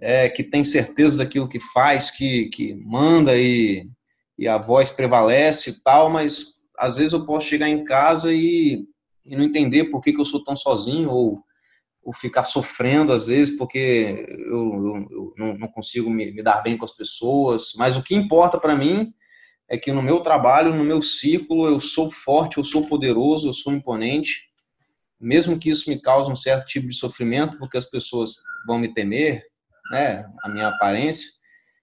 é, que tem certeza daquilo que faz, que, que manda e, e a voz prevalece e tal, mas às vezes eu posso chegar em casa e, e não entender por que, que eu sou tão sozinho ou, ou ficar sofrendo às vezes porque eu, eu, eu não, não, consigo me, me, dar bem com as pessoas. Mas o que importa para mim é que no meu trabalho, no meu ciclo, eu sou forte, eu sou poderoso, eu sou imponente, mesmo que isso me cause um certo tipo de sofrimento, porque as pessoas vão me temer, né, a minha aparência.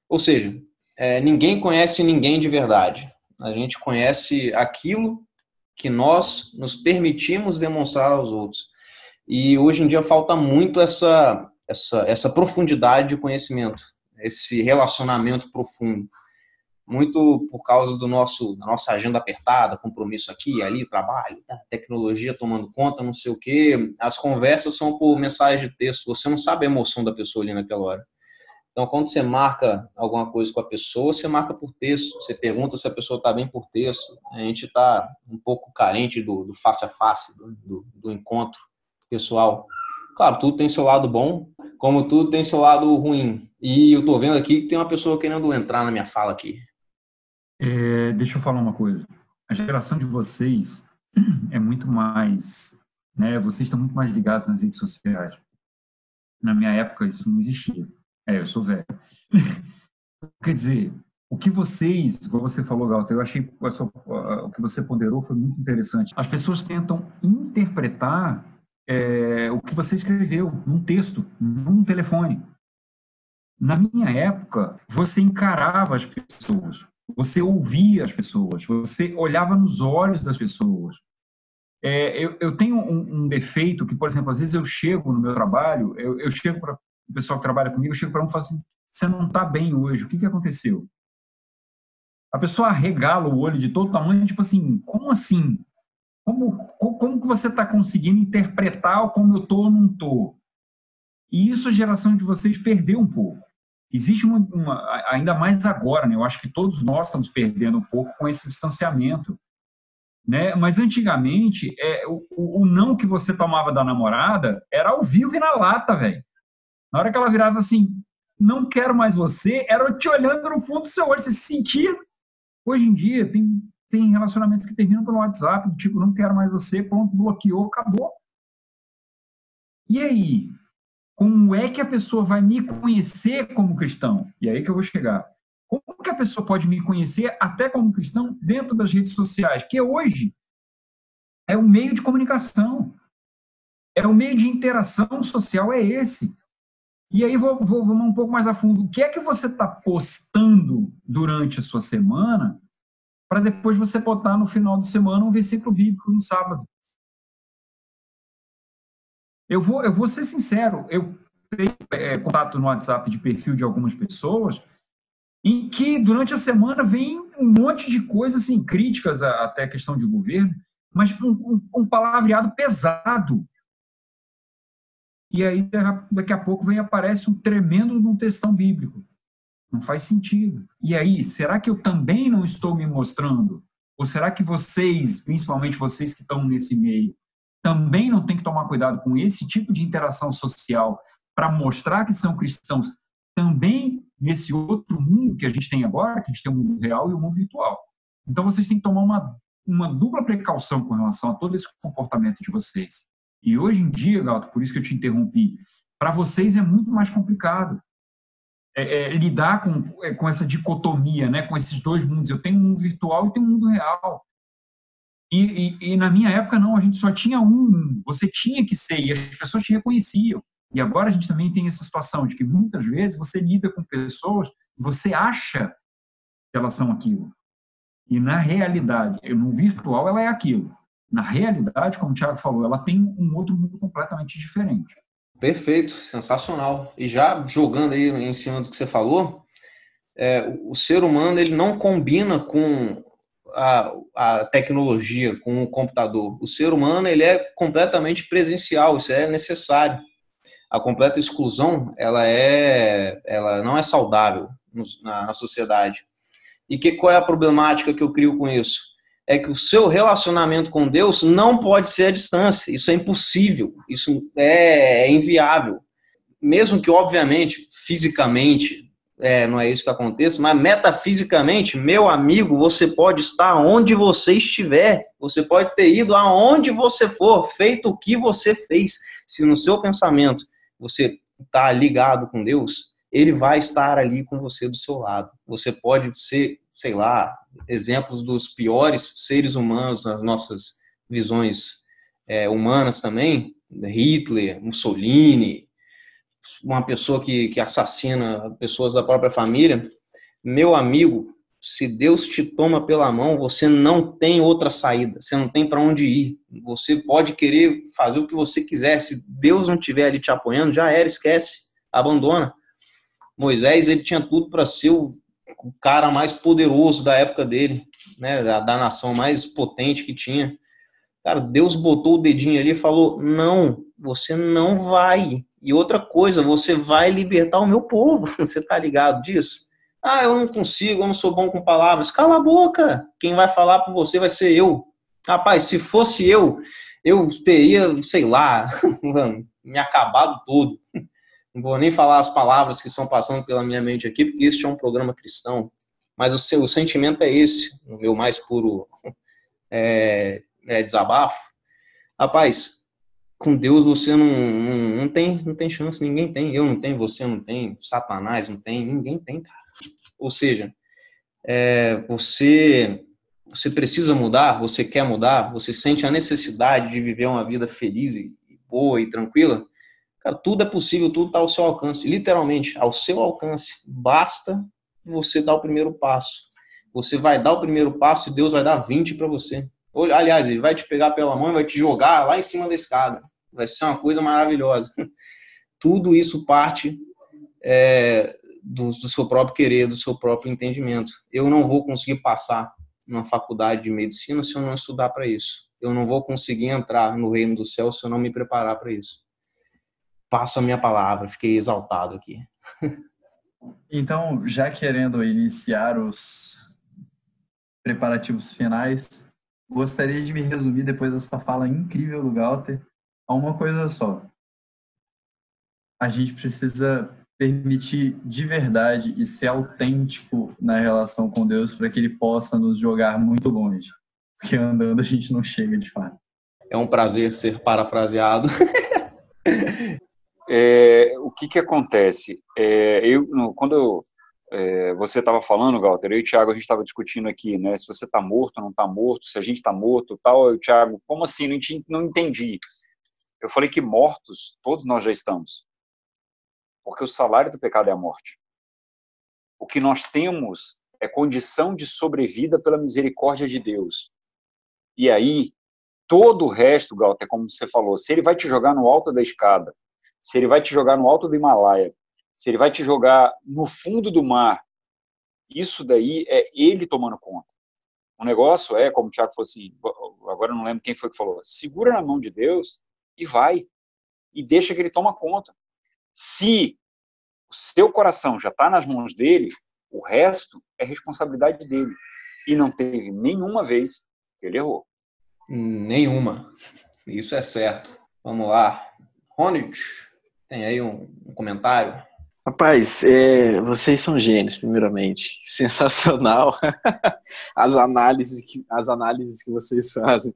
Ou seja, é, ninguém conhece ninguém de verdade. A gente conhece aquilo que nós nos permitimos demonstrar aos outros. E hoje em dia falta muito essa, essa, essa profundidade de conhecimento, esse relacionamento profundo muito por causa do nosso da nossa agenda apertada, compromisso aqui, ali, trabalho, tá, tecnologia tomando conta, não sei o quê. As conversas são por mensagem de texto. Você não sabe a emoção da pessoa ali naquela hora. Então, quando você marca alguma coisa com a pessoa, você marca por texto. Você pergunta se a pessoa está bem por texto. A gente está um pouco carente do, do face a face, do, do, do encontro pessoal. Claro, tudo tem seu lado bom, como tudo tem seu lado ruim. E eu estou vendo aqui que tem uma pessoa querendo entrar na minha fala aqui. É, deixa eu falar uma coisa. A geração de vocês é muito mais, né? Vocês estão muito mais ligados nas redes sociais. Na minha época isso não existia. É, eu sou velho. [laughs] Quer dizer, o que vocês, como você falou, Galta, eu achei o que você ponderou foi muito interessante. As pessoas tentam interpretar é, o que você escreveu num texto, num telefone. Na minha época, você encarava as pessoas. Você ouvia as pessoas, você olhava nos olhos das pessoas. É, eu, eu, tenho um, um, defeito que, por exemplo, às vezes eu chego no meu trabalho, eu, eu chego para o pessoal que trabalha comigo, eu chego para um e falo assim: você não está bem hoje, o que, que aconteceu? A pessoa regala o olho de todo tamanho, tipo assim, como assim? Como, como que você está conseguindo interpretar como eu estou ou não estou? E isso a geração de vocês perdeu um pouco. Existe uma, uma, ainda mais agora, né? Eu acho que todos nós estamos perdendo um pouco com esse distanciamento, né? Mas antigamente, é, o, o não que você tomava da namorada era ao vivo e na lata, velho. Na hora que ela virava assim, não quero mais você, era te olhando no fundo do seu olho, você se sentia. Hoje em dia, tem, tem relacionamentos que terminam pelo WhatsApp, tipo, não quero mais você, pronto, bloqueou, acabou. E aí? Como é que a pessoa vai me conhecer como cristão? E aí que eu vou chegar. Como que a pessoa pode me conhecer até como cristão dentro das redes sociais? Que hoje é o meio de comunicação, é o meio de interação social, é esse. E aí vou, vou, vamos um pouco mais a fundo. O que é que você está postando durante a sua semana para depois você botar no final de semana um versículo bíblico no sábado? Eu vou, eu vou ser sincero, eu tenho é, contato no WhatsApp de perfil de algumas pessoas em que durante a semana vem um monte de coisas assim, críticas até a questão de governo, mas um, um, um palavreado pesado. E aí, daqui a pouco, vem aparece um tremendo num textão bíblico. Não faz sentido. E aí, será que eu também não estou me mostrando? Ou será que vocês, principalmente vocês que estão nesse meio, também não tem que tomar cuidado com esse tipo de interação social para mostrar que são cristãos também nesse outro mundo que a gente tem agora, que a gente tem o mundo real e o mundo virtual. Então vocês têm que tomar uma, uma dupla precaução com relação a todo esse comportamento de vocês. E hoje em dia, Galto, por isso que eu te interrompi, para vocês é muito mais complicado é, é, lidar com, é, com essa dicotomia, né, com esses dois mundos. Eu tenho um mundo virtual e tenho um mundo real. E, e, e, na minha época, não, a gente só tinha um, você tinha que ser, e as pessoas te reconheciam. E agora a gente também tem essa situação de que muitas vezes você lida com pessoas, você acha que elas são aquilo. E na realidade, no virtual, ela é aquilo. Na realidade, como o Thiago falou, ela tem um outro mundo completamente diferente. Perfeito, sensacional. E já jogando aí em cima do que você falou, é, o ser humano ele não combina com a, a tecnologia, com o computador. O ser humano ele é completamente presencial, isso é necessário. A completa exclusão ela é, ela não é saudável na, na sociedade. E que qual é a problemática que eu crio com isso? É que o seu relacionamento com Deus não pode ser à distância. Isso é impossível, isso é, é inviável. Mesmo que, obviamente, fisicamente, é, não é isso que aconteça, mas metafisicamente, meu amigo, você pode estar onde você estiver, você pode ter ido aonde você for, feito o que você fez. Se no seu pensamento você está ligado com Deus, ele vai estar ali com você do seu lado. Você pode ser sei lá, exemplos dos piores seres humanos nas nossas visões é, humanas também, Hitler, Mussolini, uma pessoa que, que assassina pessoas da própria família. Meu amigo, se Deus te toma pela mão, você não tem outra saída, você não tem para onde ir. Você pode querer fazer o que você quiser, se Deus não estiver ali te apoiando, já era, esquece, abandona. Moisés, ele tinha tudo para ser o o cara mais poderoso da época dele, né, da, da nação mais potente que tinha. Cara, Deus botou o dedinho ali e falou: não, você não vai. E outra coisa, você vai libertar o meu povo. [laughs] Você tá ligado disso? Ah, eu não consigo, eu não sou bom com palavras. Cala a boca. Quem vai falar por você vai ser eu. Rapaz, se fosse eu, eu teria, sei lá, [laughs] me acabado todo. Não vou nem falar as palavras que estão passando pela minha mente aqui, porque este é um programa cristão. Mas o seu o sentimento é esse, o meu mais puro [laughs] é, é desabafo. Rapaz, com Deus você não, não, não, tem, não tem chance, ninguém tem. Eu não tenho, você não tem, Satanás não tem, ninguém tem, cara. Ou seja, é, você você precisa mudar, você quer mudar, você sente a necessidade de viver uma vida feliz e boa e tranquila, Cara, tudo é possível, tudo está ao seu alcance, literalmente, ao seu alcance. Basta você dar o primeiro passo. Você vai dar o primeiro passo e Deus vai dar 20 para você. Aliás, ele vai te pegar pela mão e vai te jogar lá em cima da escada. Vai ser uma coisa maravilhosa. [laughs] Tudo isso parte é, do, do seu próprio querer, do seu próprio entendimento. Eu não vou conseguir passar numa faculdade de medicina se eu não estudar para isso. Eu não vou conseguir entrar no reino do céu se eu não me preparar para isso passo a minha palavra. Fiquei exaltado aqui. Então, já querendo iniciar os preparativos finais, gostaria de me resumir depois dessa fala incrível do Galter a uma coisa só. A gente precisa permitir de verdade e ser autêntico na relação com Deus para que ele possa nos jogar muito longe. Porque andando a gente não chega de fato. É um prazer ser parafraseado. [laughs] é, o que que acontece? É, eu, quando é, você estava falando, Walter, eu e o Thiago, a gente estava discutindo aqui, né, se você está morto ou não está morto, se a gente está morto tal, eu, Thiago, como assim? Não, não entendi. Eu falei que mortos, todos nós já estamos. Porque o salário do pecado é a morte. O que nós temos é condição de sobrevida pela misericórdia de Deus. E aí, todo o resto, Galter, como você falou, se ele vai te jogar no alto da escada, se ele vai te jogar no alto do Himalaia, se ele vai te jogar no fundo do mar, isso daí é ele tomando conta. O negócio é, como o Tiago falou assim, agora não lembro quem foi que falou, segura na mão de Deus e vai. E deixa que ele toma conta. Se o seu coração já está nas mãos dele, o resto é responsabilidade dele. E não teve nenhuma vez que ele errou. Nenhuma. Isso é certo. Vamos lá. Ronit. Tem aí um, um comentário? Rapaz, é, vocês são gênios, primeiramente. [laughs] Sensacional [laughs] as análises que, as análises que vocês fazem.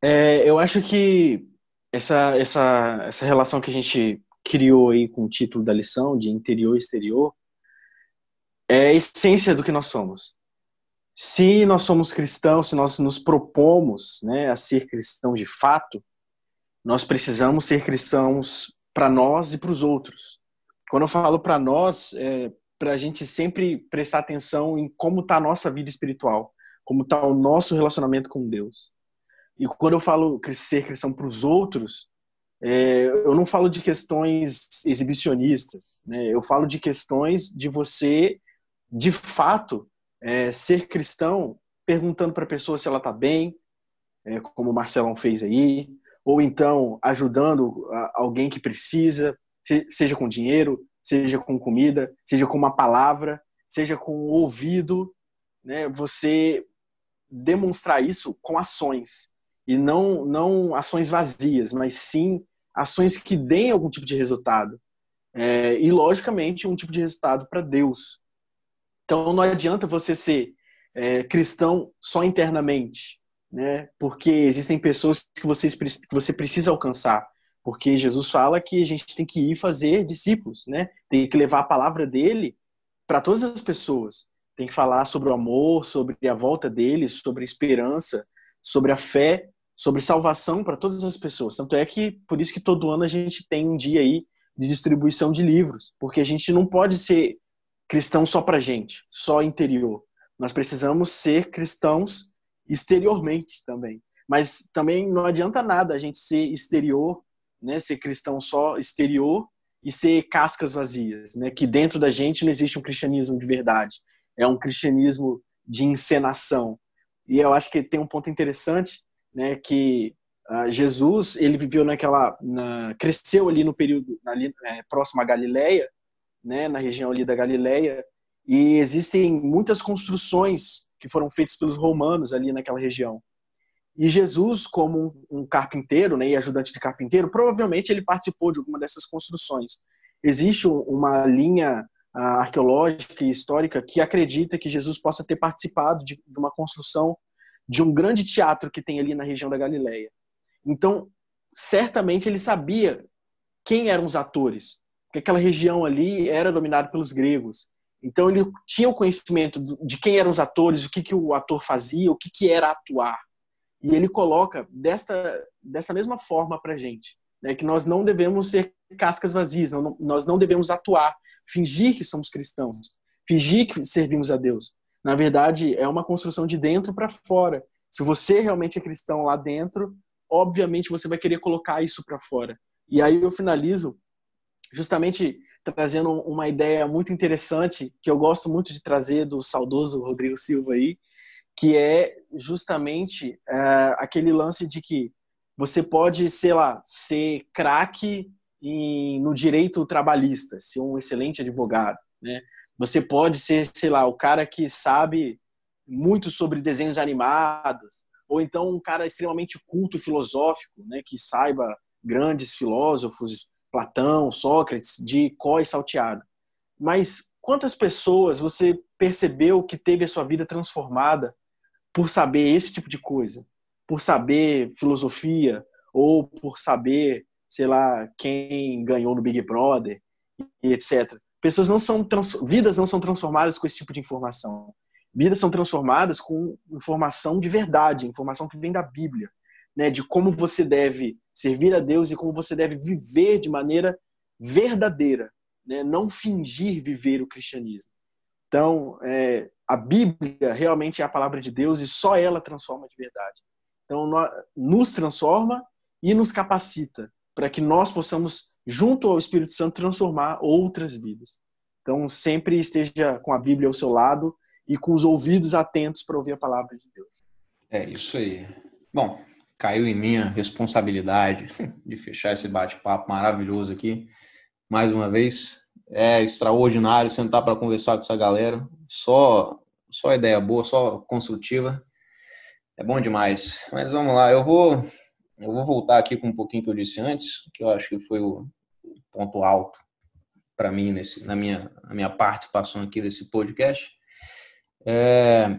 É, eu acho que essa, essa, essa relação que a gente criou aí com o título da lição, de interior e exterior, é a essência do que nós somos. Se nós somos cristãos, se nós nos propomos né, a ser cristãos de fato, nós precisamos ser cristãos para nós e para os outros. Quando eu falo para nós, é para a gente sempre prestar atenção em como está a nossa vida espiritual, como está o nosso relacionamento com Deus. E quando eu falo ser cristão para os outros, é, eu não falo de questões exibicionistas, né? eu falo de questões de você, de fato, é, ser cristão perguntando para a pessoa se ela está bem, é, como o Marcelão fez aí, ou então ajudando alguém que precisa, seja com dinheiro, seja com comida, seja com uma palavra, seja com o ouvido, né? Você demonstrar isso com ações e não não ações vazias, mas sim ações que deem algum tipo de resultado é, e logicamente um tipo de resultado para Deus. Então não adianta você ser é, cristão só internamente, né? Porque existem pessoas que você, que você precisa alcançar. Porque Jesus fala que a gente tem que ir fazer discípulos, né? Tem que levar a palavra dele para todas as pessoas. Tem que falar sobre o amor, sobre a volta dele, sobre a esperança, sobre a fé, sobre salvação para todas as pessoas. Tanto é que por isso que todo ano a gente tem um dia aí de distribuição de livros, porque a gente não pode ser cristão só para gente, só interior. Nós precisamos ser cristãos exteriormente também. Mas também não adianta nada a gente ser exterior, né, ser cristão só exterior e ser cascas vazias, né, que dentro da gente não existe um cristianismo de verdade. É um cristianismo de encenação. E eu acho que tem um ponto interessante, né, que uh, Jesus, ele viveu naquela na, cresceu ali no período ali, é, próximo à Galileia, né, na região ali da Galileia, e existem muitas construções que foram feitas pelos romanos ali naquela região. E Jesus, como um carpinteiro né, e ajudante de carpinteiro, provavelmente ele participou de alguma dessas construções. Existe uma linha ah, arqueológica e histórica que acredita que Jesus possa ter participado de, de uma construção de um grande teatro que tem ali na região da Galileia. Então, certamente ele sabia quem eram os atores, porque aquela região ali era dominada pelos gregos. Então ele tinha o conhecimento de quem eram os atores, o que, que o ator fazia, o que, que era atuar. E ele coloca desta, dessa mesma forma para gente, né, que nós não devemos ser cascas vazias, não, nós não devemos atuar, fingir que somos cristãos, fingir que servimos a Deus. Na verdade, é uma construção de dentro para fora. Se você realmente é cristão lá dentro, obviamente você vai querer colocar isso para fora. E aí eu finalizo justamente trazendo uma ideia muito interessante que eu gosto muito de trazer do saudoso Rodrigo Silva aí, que é justamente é, aquele lance de que você pode, sei lá, ser craque no direito trabalhista, ser um excelente advogado, né? Você pode ser, sei lá, o cara que sabe muito sobre desenhos animados, ou então um cara extremamente culto filosófico, né, que saiba grandes filósofos, Platão, Sócrates, de có e salteado. Mas quantas pessoas você percebeu que teve a sua vida transformada por saber esse tipo de coisa? Por saber filosofia ou por saber, sei lá, quem ganhou no Big Brother e etc. Pessoas não são vidas não são transformadas com esse tipo de informação. Vidas são transformadas com informação de verdade, informação que vem da Bíblia, né, de como você deve servir a Deus e como você deve viver de maneira verdadeira, né, não fingir viver o cristianismo. Então, é, a Bíblia realmente é a palavra de Deus e só ela transforma de verdade. Então, nos transforma e nos capacita para que nós possamos, junto ao Espírito Santo, transformar outras vidas. Então, sempre esteja com a Bíblia ao seu lado e com os ouvidos atentos para ouvir a palavra de Deus. É isso aí. Bom, caiu em minha responsabilidade [laughs] de fechar esse bate-papo maravilhoso aqui. Mais uma vez, é extraordinário sentar para conversar com essa galera. Só, só ideia boa, só construtiva. É bom demais. Mas vamos lá, eu vou, eu vou voltar aqui com um pouquinho que eu disse antes, que eu acho que foi o ponto alto para mim nesse, na minha, na minha participação aqui desse podcast. É,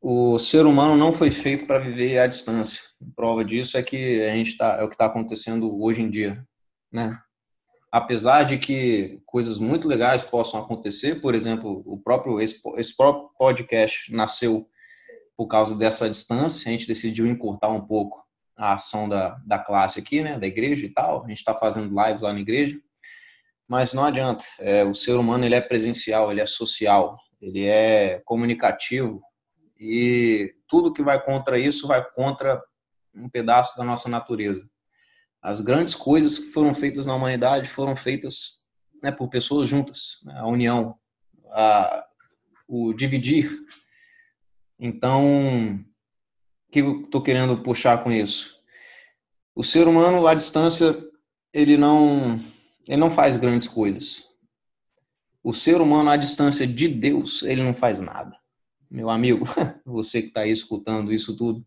o ser humano não foi feito para viver à distância. Prova disso é que a gente tá, é o que está acontecendo hoje em dia, né? Apesar de que coisas muito legais possam acontecer, por exemplo, o próprio esse, esse próprio podcast nasceu por causa dessa distância, a gente decidiu encurtar um pouco a ação da, da classe aqui, né, da igreja e tal. A gente está fazendo lives lá na igreja, mas não adianta. É, o ser humano ele é presencial, ele é social, ele é comunicativo, e tudo que vai contra isso vai contra um pedaço da nossa natureza. As grandes coisas que foram feitas na humanidade foram feitas né, por pessoas juntas, né, a união, a, o dividir. Então, o que eu estou querendo puxar com isso? O ser humano, à distância, ele não, ele não faz grandes coisas. O ser humano, à distância de Deus, ele não faz nada. meu amigo, [laughs] você que está aí escutando isso tudo,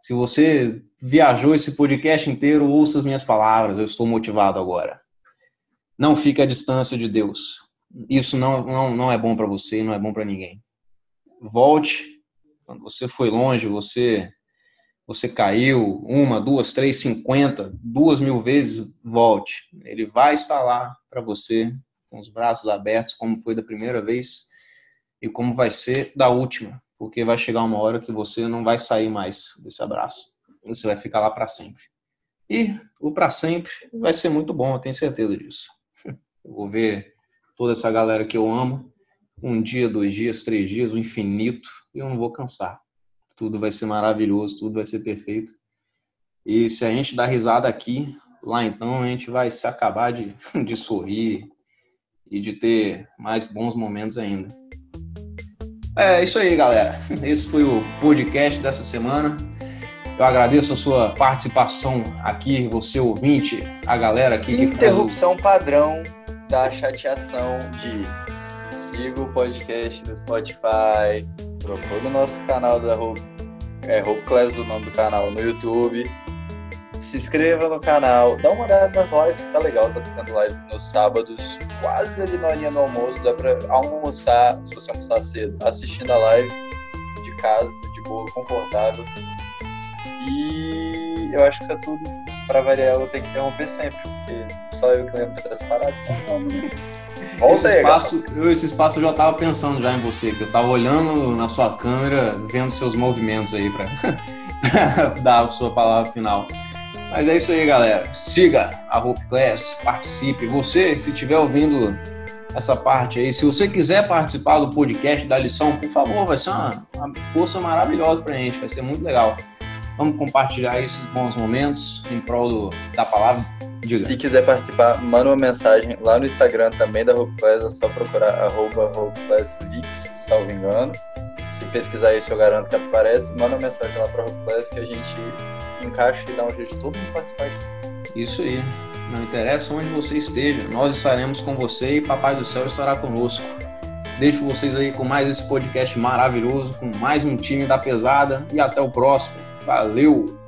se você viajou esse podcast inteiro, ouça as minhas palavras, eu estou motivado agora. Não fique à distância de Deus. Isso não, não, não é bom para você não é bom para ninguém. Volte. Quando você foi longe, você você caiu uma, duas, três, cinquenta, duas mil vezes, volte. Ele vai estar lá para você, com os braços abertos, como foi da primeira vez e como vai ser da última, porque vai chegar uma hora que você não vai sair mais desse abraço. Você vai ficar lá para sempre. E o para sempre vai ser muito bom, eu tenho certeza disso. [laughs] Eu vou ver toda essa galera que eu amo, um dia, dois dias, três dias, o infinito, e eu não vou cansar. Tudo vai ser maravilhoso, tudo vai ser perfeito. E se a gente dar risada aqui, lá então a gente vai se acabar de, [laughs] de sorrir e de ter mais bons momentos ainda. É isso aí, galera. Esse foi o podcast dessa semana. Eu agradeço a sua participação aqui, você ouvinte, a galera aqui. Interrupção o... padrão da chateação de siga o podcast no Spotify, procura o nosso canal da Hope, é, Hope o nome do canal no YouTube. Se inscreva no canal, dá uma olhada nas lives, que tá legal, tá tendo live nos sábados, quase ali na horinha do almoço, dá pra almoçar, se você almoçar cedo, assistindo a live de casa, de boa, confortável. E eu acho que é tudo. Pra variar, eu tenho que interromper sempre, porque só eu que lembro dessa parada. [laughs] Esse espaço, eu, esse espaço eu já tava pensando já em você, que eu tava olhando na sua câmera, vendo seus movimentos aí para [laughs] dar a sua palavra final. Mas é isso aí, galera. Siga a Hope Class, participe. Você, se estiver ouvindo essa parte aí, se você quiser participar do podcast da lição, por favor, vai ser uma, uma força maravilhosa pra gente, vai ser muito legal. Vamos compartilhar esses bons momentos em prol do, da palavra. Diga. Se quiser participar, manda uma mensagem lá no Instagram também da Hope Class, é só procurar arroba Hope Class Vix, se salvo engano. Se pesquisar isso, eu garanto que aparece. Manda uma mensagem lá para a Hope Class que a gente encaixa e dá um jeito de todo mundo participar aqui. Isso aí. Não interessa onde você esteja, nós estaremos com você e Papai do Céu estará conosco. Deixo vocês aí com mais esse podcast maravilhoso, com mais um time da pesada e até o próximo. Valeu!